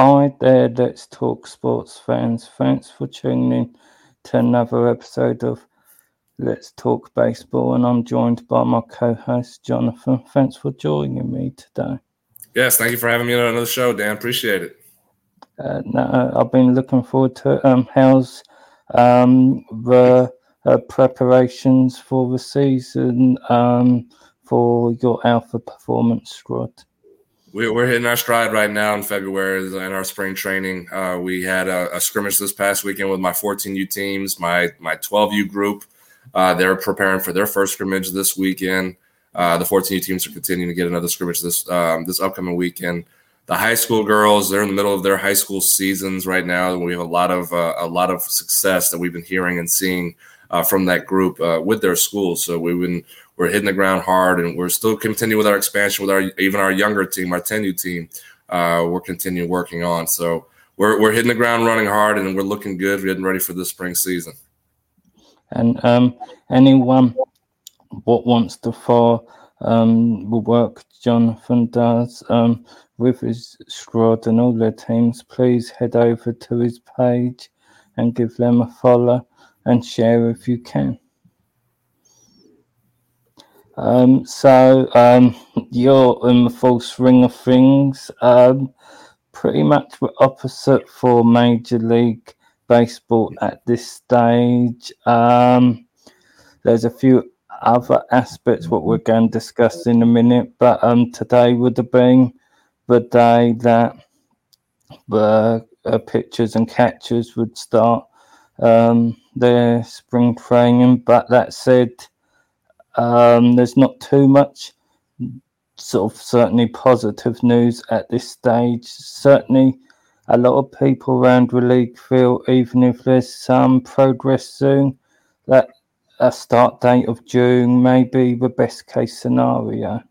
Hi there, Let's Talk Sports fans. Thanks for tuning in to another episode of Let's Talk Baseball, and I'm joined by my co host, Jonathan. Thanks for joining me today. Yes, thank you for having me on another show, Dan. Appreciate it. Uh, no, I've been looking forward to it. Um, how's um, the uh, preparations for the season um, for your Alpha Performance squad? We're hitting our stride right now in February in our spring training. Uh, we had a, a, scrimmage this past weekend with my 14U teams, my my 12U group. Uh, they're preparing for their first scrimmage this weekend. Uh, the 14U teams are continuing to get another scrimmage this um, this upcoming weekend. The high school girls, they're in the middle of their high school seasons right now. We have a lot of uh, a lot of success that we've been hearing and seeing uh, from that group uh, with their schools. So we've been we're hitting the ground hard, and we're still continuing with our expansion with our even our younger team, our 10U team. Uh, we're continuing working on. So we're we're hitting the ground running hard, and we're looking good. We're getting ready for this spring season. And um, anyone what wants to follow um, the work Jonathan does um, with his squad and all their teams, please head over to his page and give them a follow and share if you can. Um, so um, you're in the full swing of things. Um, pretty much opposite for Major League Baseball at this stage. Um, there's a few other aspects what we're going to discuss in a minute, but um, today would have been the day that the uh, pitchers and catchers would start um, their spring training. But that said, um, there's not too much sort of certainly positive news at this stage. Certainly, a lot of people around the league feel even if there's some progress soon, that a start date of June may be the best case scenario.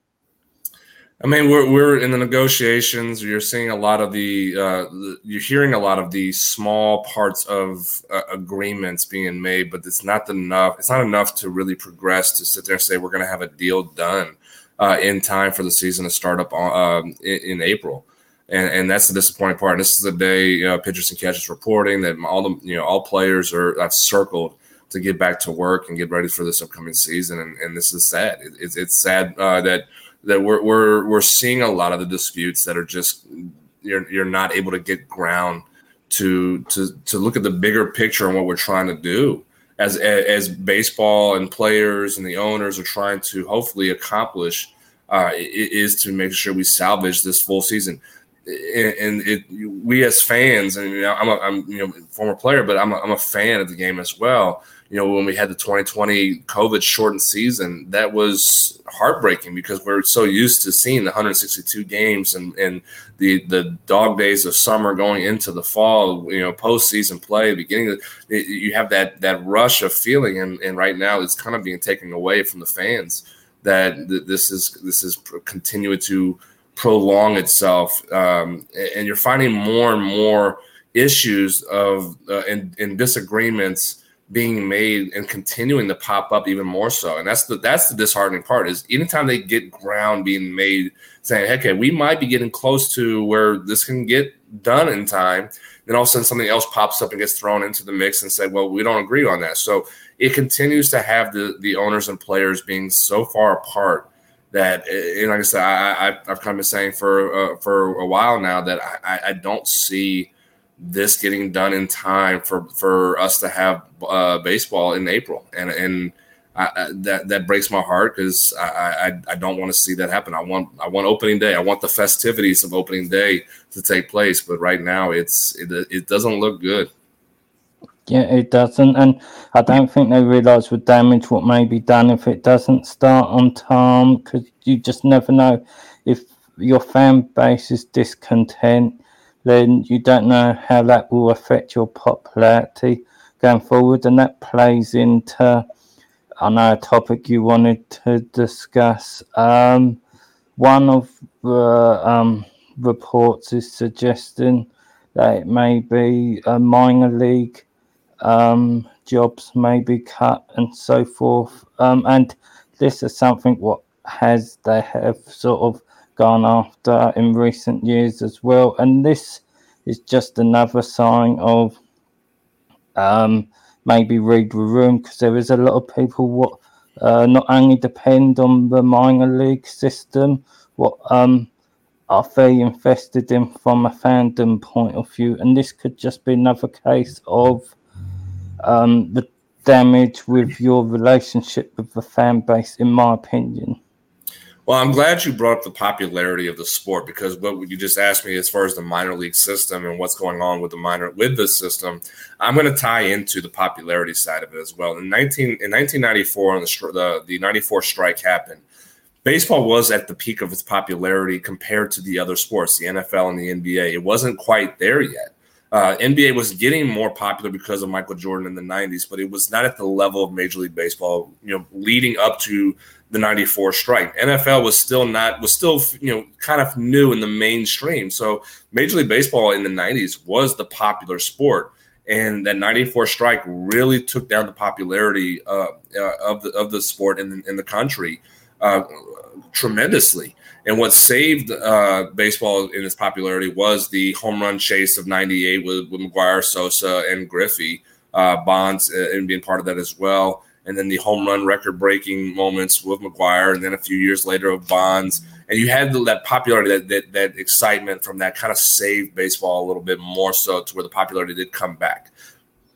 I mean, we're we're in the negotiations. You're seeing a lot of the, uh, you're hearing a lot of the small parts of uh, agreements being made, but it's not enough. It's not enough to really progress to sit there and say we're going to have a deal done uh, in time for the season to start up on, um, in, in, April. And, and that's the disappointing part. this is the day you pitchers and catchers reporting that all the you know all players are I've circled to get back to work and get ready for this upcoming season. And, and this is sad. It, it's, it's sad uh, that that we're, we're we're seeing a lot of the disputes that are just you're you're not able to get ground to to to look at the bigger picture and what we're trying to do as as baseball and players and the owners are trying to hopefully accomplish uh, is to make sure we salvage this full season. And it, we as fans, and I'm, a, I'm you know former player, but I'm a, I'm a fan of the game as well you know, when we had the 2020 COVID shortened season, that was heartbreaking because we're so used to seeing the 162 games and, and the the dog days of summer going into the fall, you know, postseason play, beginning of, you have that that rush of feeling, and, and right now it's kind of being taken away from the fans that this is this is continuing to prolong itself, um, and you're finding more and more issues of uh, and, and disagreements being made and continuing to pop up even more so. And that's the that's the disheartening part is anytime they get ground being made saying, "Hey, okay, we might be getting close to where this can get done in time, then all of a sudden something else pops up and gets thrown into the mix and say, well, we don't agree on that. So it continues to have the the owners and players being so far apart that, and like I said, I, I have kind of been saying for uh, for a while now that I, I don't see this getting done in time for for us to have uh, baseball in April, and and I, that that breaks my heart because I, I, I don't want to see that happen. I want I want opening day. I want the festivities of opening day to take place, but right now it's it, it doesn't look good. Yeah, it doesn't, and I don't think they realise the damage what may be done if it doesn't start on time. Because you just never know if your fan base is discontent then you don't know how that will affect your popularity going forward. And that plays into, I know, a topic you wanted to discuss. Um, one of the um, reports is suggesting that it may be a minor league um, jobs may be cut and so forth. Um, and this is something what has they have sort of gone after in recent years as well. And this is just another sign of um, maybe read the room because there is a lot of people what uh, not only depend on the minor league system, what um, are very invested in from a fandom point of view, and this could just be another case of um, the damage with your relationship with the fan base, in my opinion. Well, I'm glad you brought up the popularity of the sport because what you just asked me as far as the minor league system and what's going on with the minor with the system, I'm going to tie into the popularity side of it as well. In 19 in 1994, when the the, the 94 strike happened, baseball was at the peak of its popularity compared to the other sports, the NFL and the NBA. It wasn't quite there yet. Uh, NBA was getting more popular because of Michael Jordan in the 90s, but it was not at the level of Major League Baseball, you know, leading up to the 94 strike. NFL was still not was still you know kind of new in the mainstream. So Major League Baseball in the 90s was the popular sport and that 94 strike really took down the popularity uh, uh, of the of the sport in the, in the country uh, tremendously. And what saved uh, baseball in its popularity was the home run chase of 98 with, with McGwire, Sosa, and Griffey, uh, Bonds, uh, and being part of that as well and then the home run record breaking moments with McGwire, and then a few years later of Bonds. And you had the, that popularity, that, that, that excitement from that kind of saved baseball a little bit more so to where the popularity did come back.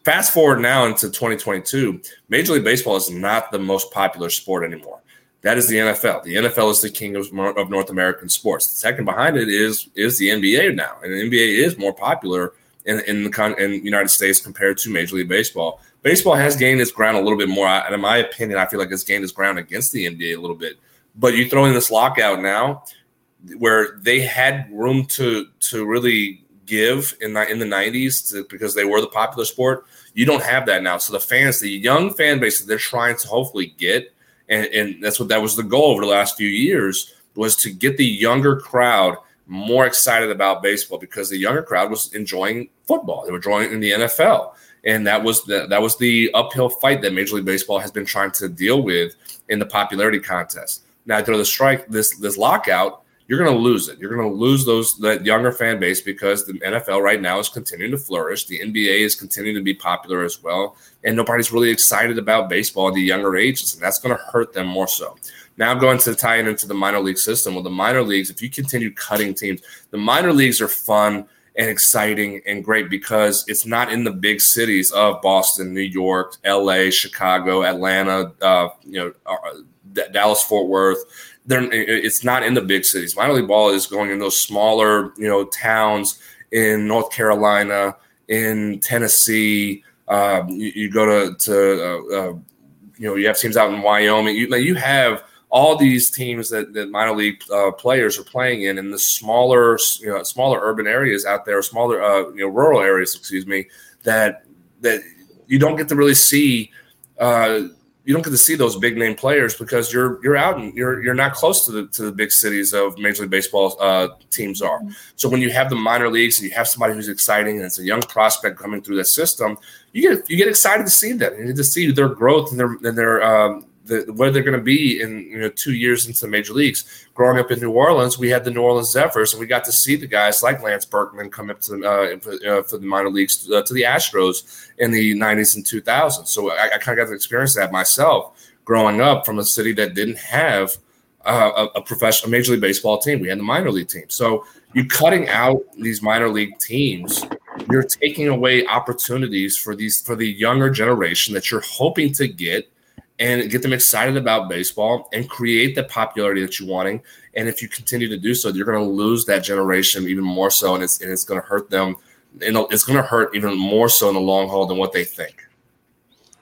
Fast forward now into 2022, Major League Baseball is not the most popular sport anymore. That is the NFL. The NFL is the king of, of North American sports. The second behind it is is the NBA now, and the NBA is more popular in in the in United States compared to Major League Baseball baseball has gained its ground a little bit more. And in my opinion, I feel like it's gained its ground against the NBA a little bit. But you throw in this lockout now, where they had room to to really give in the in the '90s to, because they were the popular sport. You don't have that now. So the fans, the young fan base that they're trying to hopefully get, and, and that's what that was the goal over the last few years was to get the younger crowd more excited about baseball because the younger crowd was enjoying football. They were enjoying in the NFL and that was the that was the uphill fight that Major League Baseball has been trying to deal with in the popularity contest. Now, through the strike, this this lockout, you're going to lose it. You're going to lose those that younger fan base because the NFL right now is continuing to flourish. The NBA is continuing to be popular as well, and nobody's really excited about baseball at the younger ages, and that's going to hurt them more so. Now, going to tie it into the minor league system. Well, the minor leagues, if you continue cutting teams, the minor leagues are fun and exciting and great because it's not in the big cities of Boston, New York, LA, Chicago, Atlanta, uh, you know, uh, Dallas, Fort Worth. They're, it's not in the big cities. Minor league ball is going in those smaller, you know, towns in North Carolina, in Tennessee. Uh, you, you, go to to uh, uh, you know, you have teams out in Wyoming. You you have all these teams that, that minor league uh, players are playing in in the smaller you know smaller urban areas out there smaller uh, you know rural areas excuse me that that you don't get to really see uh, you don't get to see those big name players because you're you're out and you're you're not close to the to the big cities of Major League Baseball uh, teams are. Mm-hmm. So when you have the minor leagues and you have somebody who's exciting and it's a young prospect coming through the system, you get you get excited to see them. You get to see their growth and their and their um, the, where they're going to be in you know two years into the major leagues. Growing up in New Orleans, we had the New Orleans Zephyrs, and we got to see the guys like Lance Berkman come up to uh, for, uh, for, the minor leagues uh, to the Astros in the '90s and 2000s. So I, I kind of got to experience that myself growing up from a city that didn't have uh, a, a professional major league baseball team. We had the minor league team. So you're cutting out these minor league teams you're taking away opportunities for these for the younger generation that you're hoping to get and get them excited about baseball and create the popularity that you're wanting. And if you continue to do so, you're going to lose that generation even more so, and it's and it's going to hurt them. And it's going to hurt even more so in the long haul than what they think.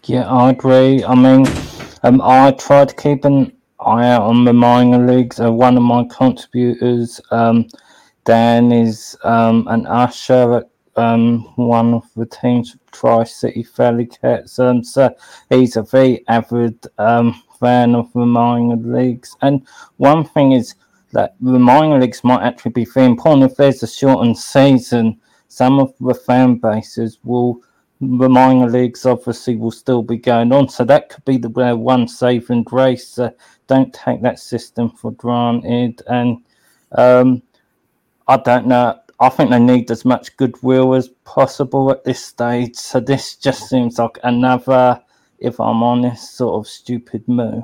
Yeah, I agree. I mean, um, I try to keep an eye out on the minor leagues. Uh, one of my contributors, um, Dan, is um, an usher at um, one of the teams, Tri City Valley Cats. Um, so he's a very avid um, fan of the minor leagues. And one thing is that the minor leagues might actually be very important. If there's a shortened season, some of the fan bases will, the minor leagues obviously will still be going on. So that could be the uh, one saving grace. Uh, don't take that system for granted. And um, I don't know I think they need as much goodwill as possible at this stage. So this just seems like another, if I'm honest, sort of stupid move.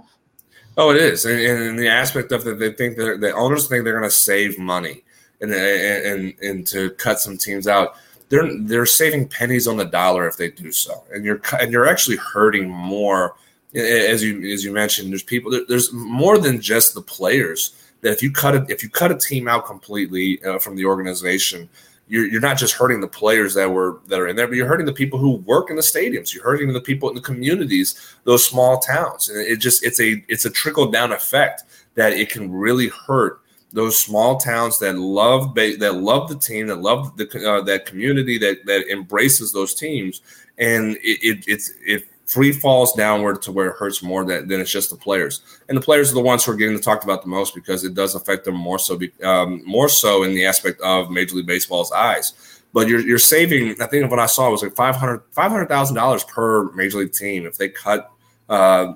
Oh, it is, and, and the aspect of that, they think that the owners think they're going to save money, and, and and to cut some teams out. They're they're saving pennies on the dollar if they do so, and you're and you're actually hurting more. As you as you mentioned, there's people. There's more than just the players. That if you cut it, if you cut a team out completely uh, from the organization, you're, you're not just hurting the players that were that are in there, but you're hurting the people who work in the stadiums. You're hurting the people in the communities, those small towns, and it just it's a it's a trickle down effect that it can really hurt those small towns that love that love the team, that love the uh, that community that that embraces those teams, and it, it it's it free falls downward to where it hurts more than, than it's just the players. And the players are the ones who are getting talked about the most because it does affect them more so, um, more so in the aspect of Major League Baseball's eyes. But you're, you're saving, I think what I saw was like $500,000 $500, per Major League team if they cut uh,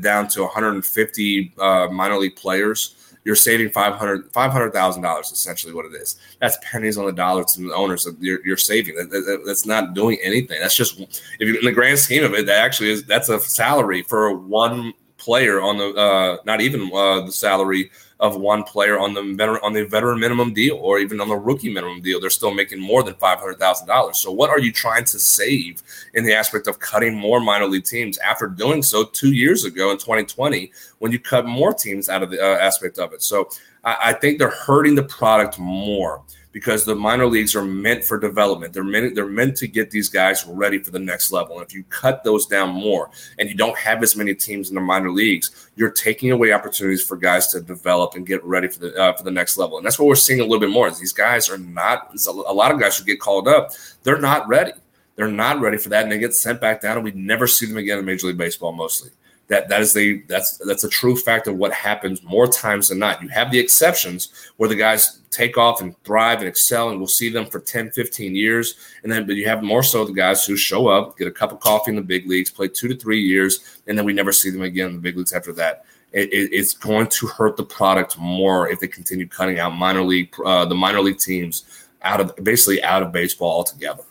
down to 150 uh, minor league players you're saving 500 $500,000 essentially what it is. That's pennies on the dollar to the owners you're, you're saving. That, that, that's not doing anything. That's just if you in the grand scheme of it, that actually is that's a salary for one player on the uh, not even uh, the salary of one player on the veteran on the veteran minimum deal or even on the rookie minimum deal. They're still making more than five hundred thousand dollars. So what are you trying to save in the aspect of cutting more minor league teams after doing so two years ago in 2020 when you cut more teams out of the uh, aspect of it? So I, I think they're hurting the product more because the minor leagues are meant for development. They're meant they're meant to get these guys ready for the next level. And if you cut those down more and you don't have as many teams in the minor leagues, you're taking away opportunities for guys to develop and get ready for the uh, for the next level. And that's what we're seeing a little bit more. Is these guys are not a lot of guys who get called up, they're not ready. They're not ready for that, and they get sent back down, and we never see them again in Major League Baseball mostly that that is the that's that's a true fact of what happens more times than not. You have the exceptions where the guys take off and thrive and excel and we'll see them for 10, 15 years. And then but you have more so the guys who show up, get a cup of coffee in the big leagues, play two to three years, and then we never see them again in the big leagues after that. It, it, it's going to hurt the product more if they continue cutting out minor league uh, the minor league teams out of basically out of baseball altogether.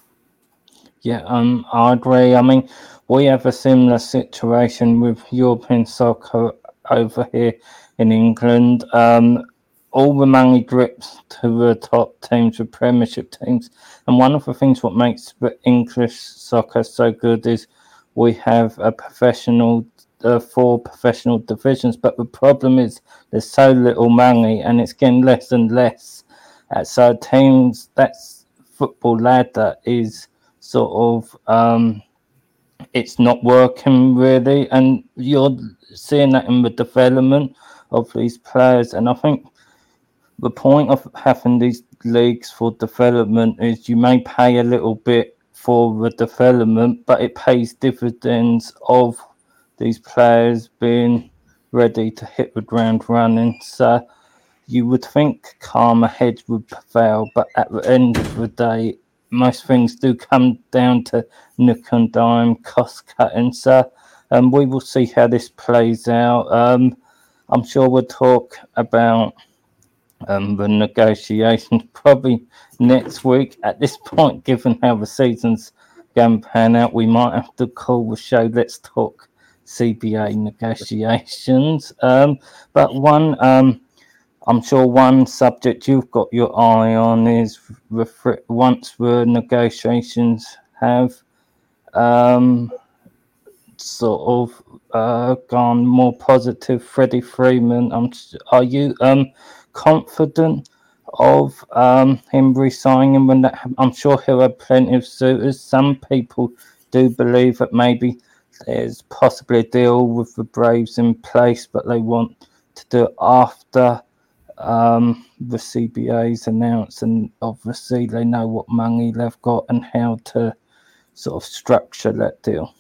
Yeah, um, I agree. I mean, we have a similar situation with European soccer over here in England. Um, all the money drips to the top teams, the Premiership teams, and one of the things what makes the English soccer so good is we have a professional, uh, four professional divisions. But the problem is there's so little money, and it's getting less and less. Uh, so teams, that's football ladder is sort of um, it's not working really, and you're seeing that in the development of these players. And I think the point of having these leagues for development is you may pay a little bit for the development, but it pays dividends of these players being ready to hit the ground running. So you would think calmer heads would prevail, but at the end of the day, most things do come down to nook and dime, cost cutting. So um, we will see how this plays out. Um, I'm sure we'll talk about um, the negotiations probably next week. At this point, given how the season's going to pan out, we might have to call the show Let's Talk CBA negotiations. Um, but one um, I'm sure one subject you've got your eye on is once the negotiations have um, sort of uh, gone more positive. Freddie Freeman, um, are you um, confident of um, him resigning when that? I'm sure he'll have plenty of suitors. Some people do believe that maybe there's possibly a deal with the Braves in place, but they want to do it after um, the CBA's announced, and obviously they know what money they've got and how to sort of structure that deal.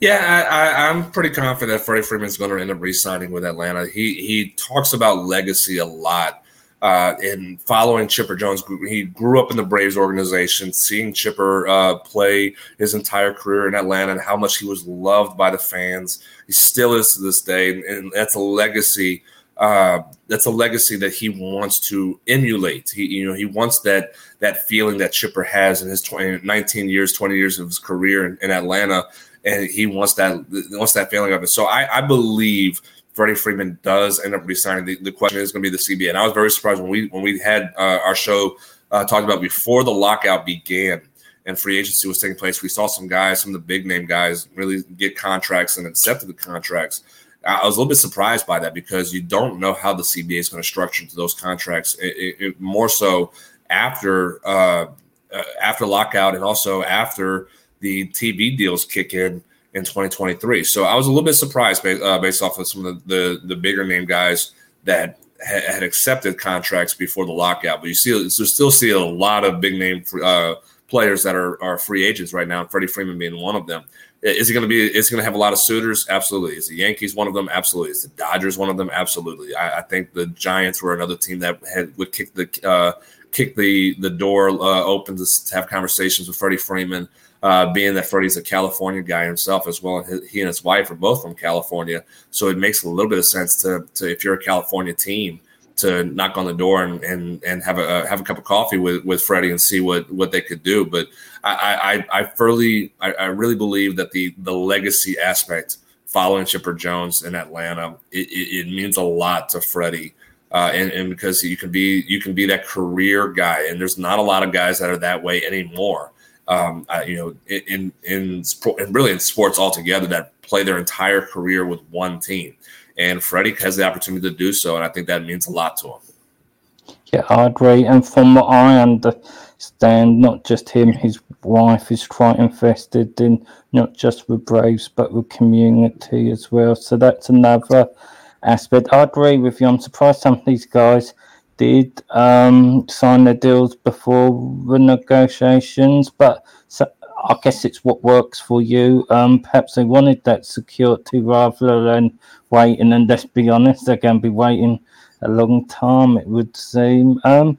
Yeah, I, am pretty confident that Freddie Freeman's going to end up re-signing with Atlanta. He he talks about legacy a lot. Uh, in following Chipper Jones, he grew up in the Braves organization, seeing Chipper uh, play his entire career in Atlanta and how much he was loved by the fans. He still is to this day, and, and that's a legacy uh, that's a legacy that he wants to emulate. He, you know, he wants that that feeling that Chipper has in his 20, 19 years, 20 years of his career in, in Atlanta, and he wants that wants that feeling of it. So I, I believe Freddie Freeman does end up resigning. The, the question is going to be the CBA, and I was very surprised when we when we had uh, our show uh, talked about before the lockout began and free agency was taking place. We saw some guys, some of the big name guys, really get contracts and accepted the contracts. I was a little bit surprised by that because you don't know how the CBA is going to structure those contracts. It, it, it, more so after uh, uh, after lockout and also after the TV deals kick in in 2023. So I was a little bit surprised based, uh, based off of some of the, the, the bigger name guys that ha- had accepted contracts before the lockout. But you see, you still see a lot of big name uh, players that are, are free agents right now, Freddie Freeman being one of them. Is it going to be? Is he going to have a lot of suitors? Absolutely. Is the Yankees one of them? Absolutely. Is the Dodgers one of them? Absolutely. I, I think the Giants were another team that had would kick the uh, kick the the door uh, open to have conversations with Freddie Freeman uh, being that Freddie's a California guy himself as well, and his, he and his wife are both from California, so it makes a little bit of sense to, to if you're a California team to knock on the door and and, and have a have a cup of coffee with, with Freddie and see what, what they could do. But I I, I fully I, I really believe that the the legacy aspect following Chipper Jones in Atlanta it, it, it means a lot to Freddie. Uh, and, and because you can be you can be that career guy, and there's not a lot of guys that are that way anymore um, uh, you know, in in sport and really in sports altogether that play their entire career with one team. And Freddie has the opportunity to do so, and I think that means a lot to him. Yeah, I agree. And from what I understand, not just him, his wife is quite invested in not just with Braves but with community as well. So that's another aspect. I agree with you. I'm surprised some of these guys did um, sign their deals before the negotiations, but so I guess it's what works for you. Um, perhaps they wanted that security rather than waiting, and let's be honest, they're going to be waiting a long time, it would seem. Um,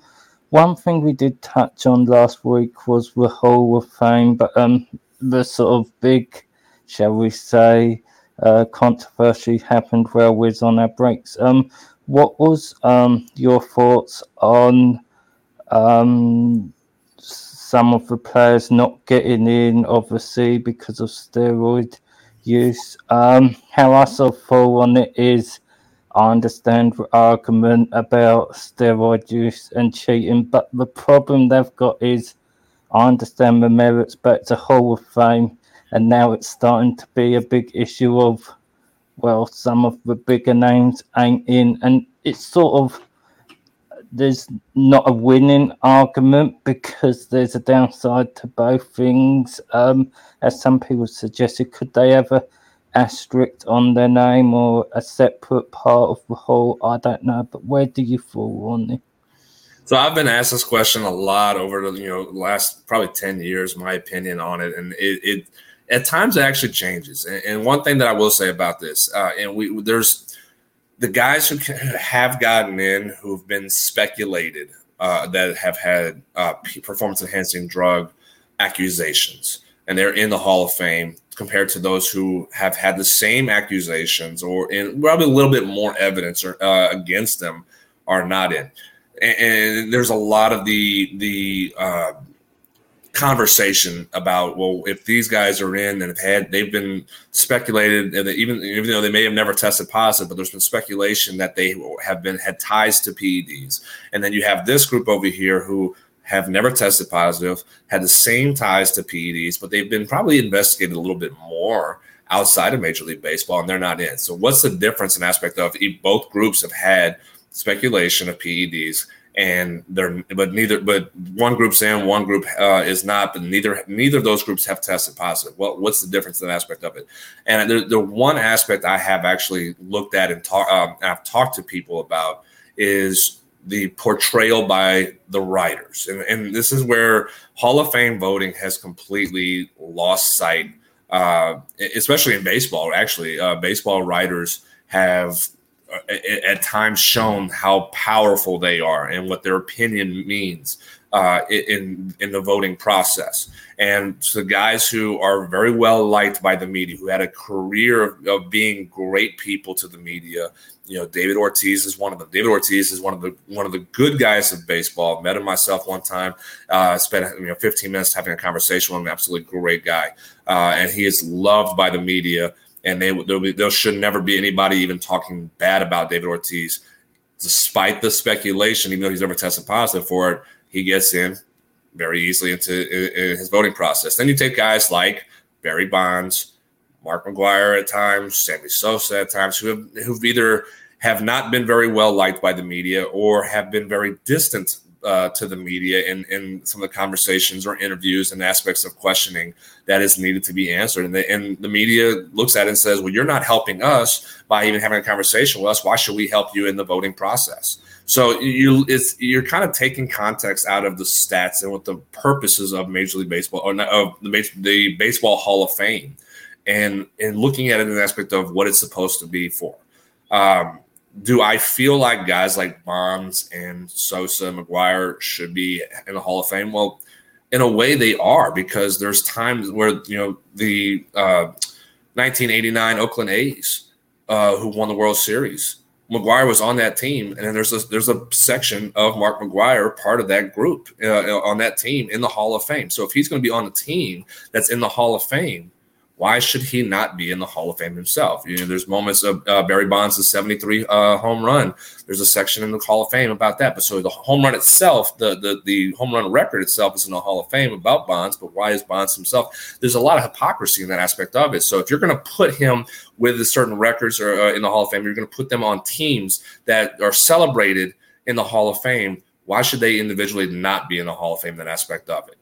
one thing we did touch on last week was the Hall of Fame, but um, the sort of big, shall we say, uh, controversy happened while we was on our breaks. Um, what was um, your thoughts on um, some of the players not getting in, obviously because of steroid use? Um, how I sort of fall on it is, I understand the argument about steroid use and cheating, but the problem they've got is, I understand the merits, but it's a Hall of Fame, and now it's starting to be a big issue of well, some of the bigger names ain't in, and it's sort of there's not a winning argument because there's a downside to both things. Um, as some people suggested, could they ever asterisk on their name or a separate part of the whole? I don't know, but where do you fall on it? So I've been asked this question a lot over the you know last probably ten years. My opinion on it, and it, it at times it actually changes. And, and, one thing that I will say about this, uh, and we there's the guys who have gotten in who've been speculated uh, that have had uh, performance enhancing drug accusations, and they're in the Hall of Fame compared to those who have had the same accusations or in probably a little bit more evidence or, uh, against them are not in. And, and, there's a lot of the the uh, conversation about well if these guys are in and have had they've been speculated and even even though they may have never tested positive but there's been speculation that they have been had ties to PEDs and then you have this group over here who have never tested positive had the same ties to PEDs but they've been probably investigated a little bit more outside of Major League Baseball and they're not in. So what's the difference in aspect of both groups have had speculation of PEDs and they're but neither but one group's in one group uh, is not but neither neither of those groups have tested positive. Well what's the difference in that aspect of it? And the, the one aspect i have actually looked at and talk, um, i've talked to people about is the portrayal by the writers. And, and this is where hall of fame voting has completely lost sight uh, especially in baseball actually. Uh, baseball writers have at times shown how powerful they are and what their opinion means. uh, in in the voting process. And the guys who are very well liked by the media, who had a career of, of, being great people to the media, you know, David Ortiz is one of them. David Ortiz is one of the one of the good guys of baseball. Met him myself one time. Uh, spent you know 15 minutes having a conversation with him. Absolutely great guy, uh, and he is loved by the media. And they there should never be anybody even talking bad about David Ortiz, despite the speculation. Even though he's never tested positive for it, he gets in very easily into in his voting process. Then you take guys like Barry Bonds, Mark McGwire at times, Sammy Sosa at times, who have who've either have not been very well liked by the media or have been very distant uh, to the media in, in some of the conversations or interviews and aspects of questioning that is needed to be answered. And the, and the media looks at it and says, well, you're not helping us by even having a conversation with us. Why should we help you in the voting process? So you it's you're kind of taking context out of the stats and what the purposes of Major League Baseball or of the, the Baseball Hall of Fame, and and looking at it in the aspect of what it's supposed to be for. Um, do I feel like guys like Bonds and Sosa, McGwire should be in the Hall of Fame? Well, in a way, they are because there's times where you know the uh, 1989 Oakland A's uh, who won the World Series McGwire was on that team, and then there's a there's a section of Mark McGwire, part of that group uh, on that team in the Hall of Fame. So if he's going to be on a team that's in the Hall of Fame, why should he not be in the Hall of Fame himself? You know, there's moments of uh, Barry Bonds' 73 uh, home run. There's a section in the Hall of Fame about that. But so the home run itself, the, the the home run record itself is in the Hall of Fame about Bonds. But why is Bonds himself? There's a lot of hypocrisy in that aspect of it. So if you're going to put him with certain records or uh, in the Hall of Fame, you're going to put them on teams that are celebrated in the Hall of Fame. Why should they individually not be in the Hall of Fame? That aspect of it.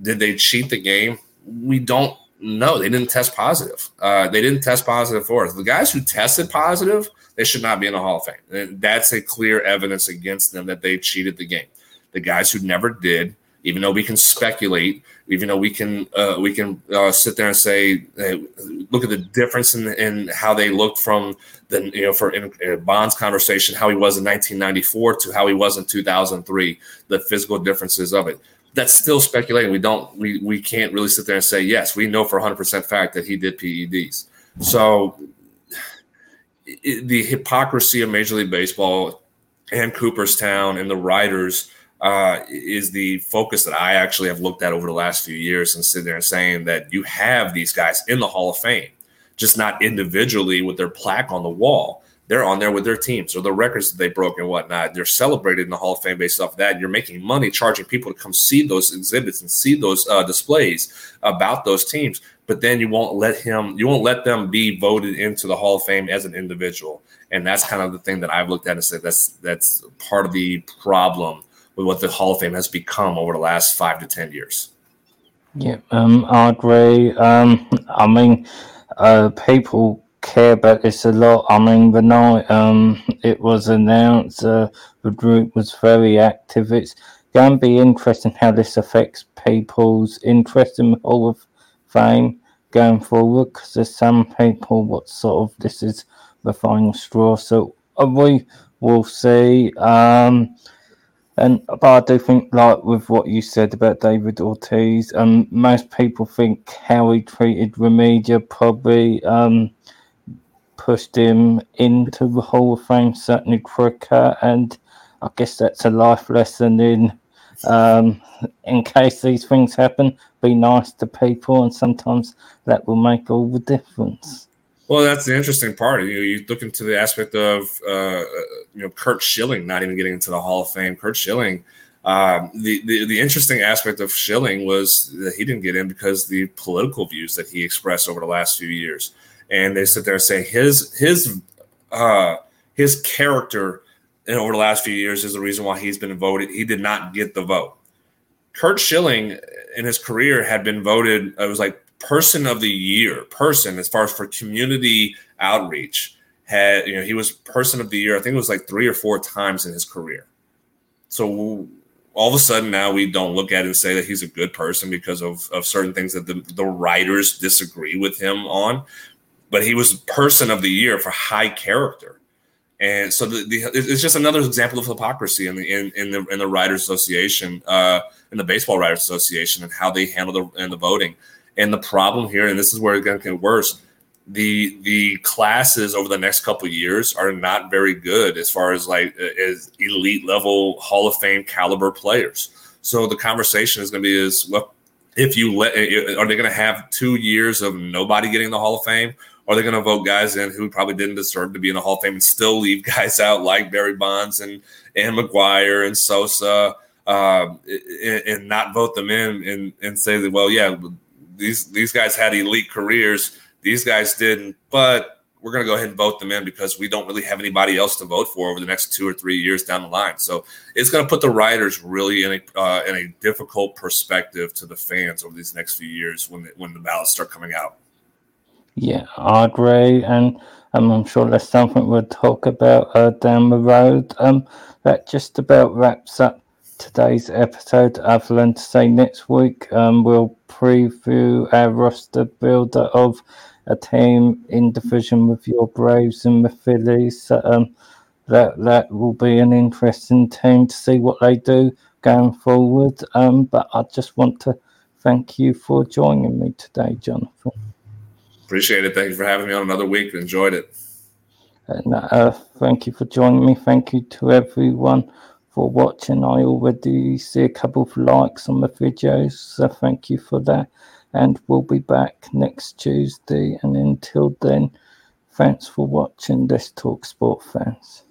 Did they cheat the game? We don't no, they didn't test positive. Uh, they didn't test positive for us. The guys who tested positive, they should not be in the Hall of Fame. That's a clear evidence against them that they cheated the game. The guys who never did, even though we can speculate, even though we can uh, we can uh, sit there and say, hey, look at the difference in, in how they looked from the you know for in, in Bond's conversation, how he was in 1994 to how he was in 2003, the physical differences of it that's still speculating. We don't we we can't really sit there and say yes. We know for 100 percent fact that he did PEDs. So it, the hypocrisy of Major League Baseball and Cooperstown and the writers uh, is the focus that I actually have looked at over the last few years and sitting there and saying that you have these guys in the Hall of Fame, just not individually with their plaque on the wall they're on there with their teams or the records that they broke and whatnot. They're celebrated in the Hall of Fame based off of that. You're making money charging people to come see those exhibits and see those uh, displays about those teams. But then you won't let him, you won't let them be voted into the Hall of Fame as an individual. And that's kind of the thing that I've looked at and said that's that's part of the problem with what the Hall of Fame has become over the last five to ten years. Yeah, um, I agree. Um, I mean, uh, people care about this a lot. I mean, the night um, it was announced, uh, the group was very active. It's going to be interesting how this affects people's interest in the Hall of Fame going forward because there's some people what sort of this is the final straw. So uh, we will see. Um, and but I do think, like with what you said about David Ortiz, um, most people think how he treated Remedios probably um, pushed him into the Hall of Fame, certainly quicker. And I guess that's a life lesson in um, in case these things happen, be nice to people, and sometimes that will make all the difference. Well, that's the interesting part. You you look into the aspect of uh, you know Curt Schilling not even getting into the Hall of Fame. Curt Schilling, um, the, the the interesting aspect of Schilling was that he didn't get in because the political views that he expressed over the last few years and they sit there and say his his uh, his character in over the last few years is the reason why he's been voted. He did not get the vote. Curt Schilling in his career had been voted. It was like person of the year, person as far as for community outreach. Had you know he was person of the year. I think it was like three or four times in his career. So all of a sudden now we don't look at it and say that he's a good person because of, of certain things that the, the writers disagree with him on but he was person of the year for high character. And so the, the, it's just another example of hypocrisy in the in, in the in the Writers Association, uh, in the Baseball Writers Association, and how they handle the and the voting. And the problem here, and this is where it's going to get worse, the the classes over the next couple years are not very good as far as like as elite level Hall of Fame caliber players. So the conversation is going to be is well, if you let are they going to have two years of nobody getting the Hall of Fame? Are they going to vote guys in who probably didn't deserve to be in the Hall of Fame and still leave guys out like Barry Bonds and and McGwire and Sosa um, and, and, not vote them in and, and say that well yeah these these guys had elite careers these guys didn't but we're going to go ahead and vote them in because we don't really have anybody else to vote for over the next two or three years down the line. So it's going to put the writers really in a uh, in a difficult perspective to the fans over these next few years when the, when the ballots start coming out. Yeah, I and um, I'm sure that's something we'll talk about uh, down the road. Um, that just about wraps up today's episode. Other than to say, next week um, we'll preview our roster builder of a team in division with your Braves and the Phillies. Um, that that will be an interesting team to see what they do going forward. Um, but I just want to thank you for joining me today, Jonathan. Appreciate it. Thank you for having me on another week. Enjoyed it. And uh, thank you for joining me. Thank you to everyone for watching. I already see a couple of likes on the videos, so thank you for that and we'll be back next Tuesday. And until then, thanks for watching Let's Talk Sport fans.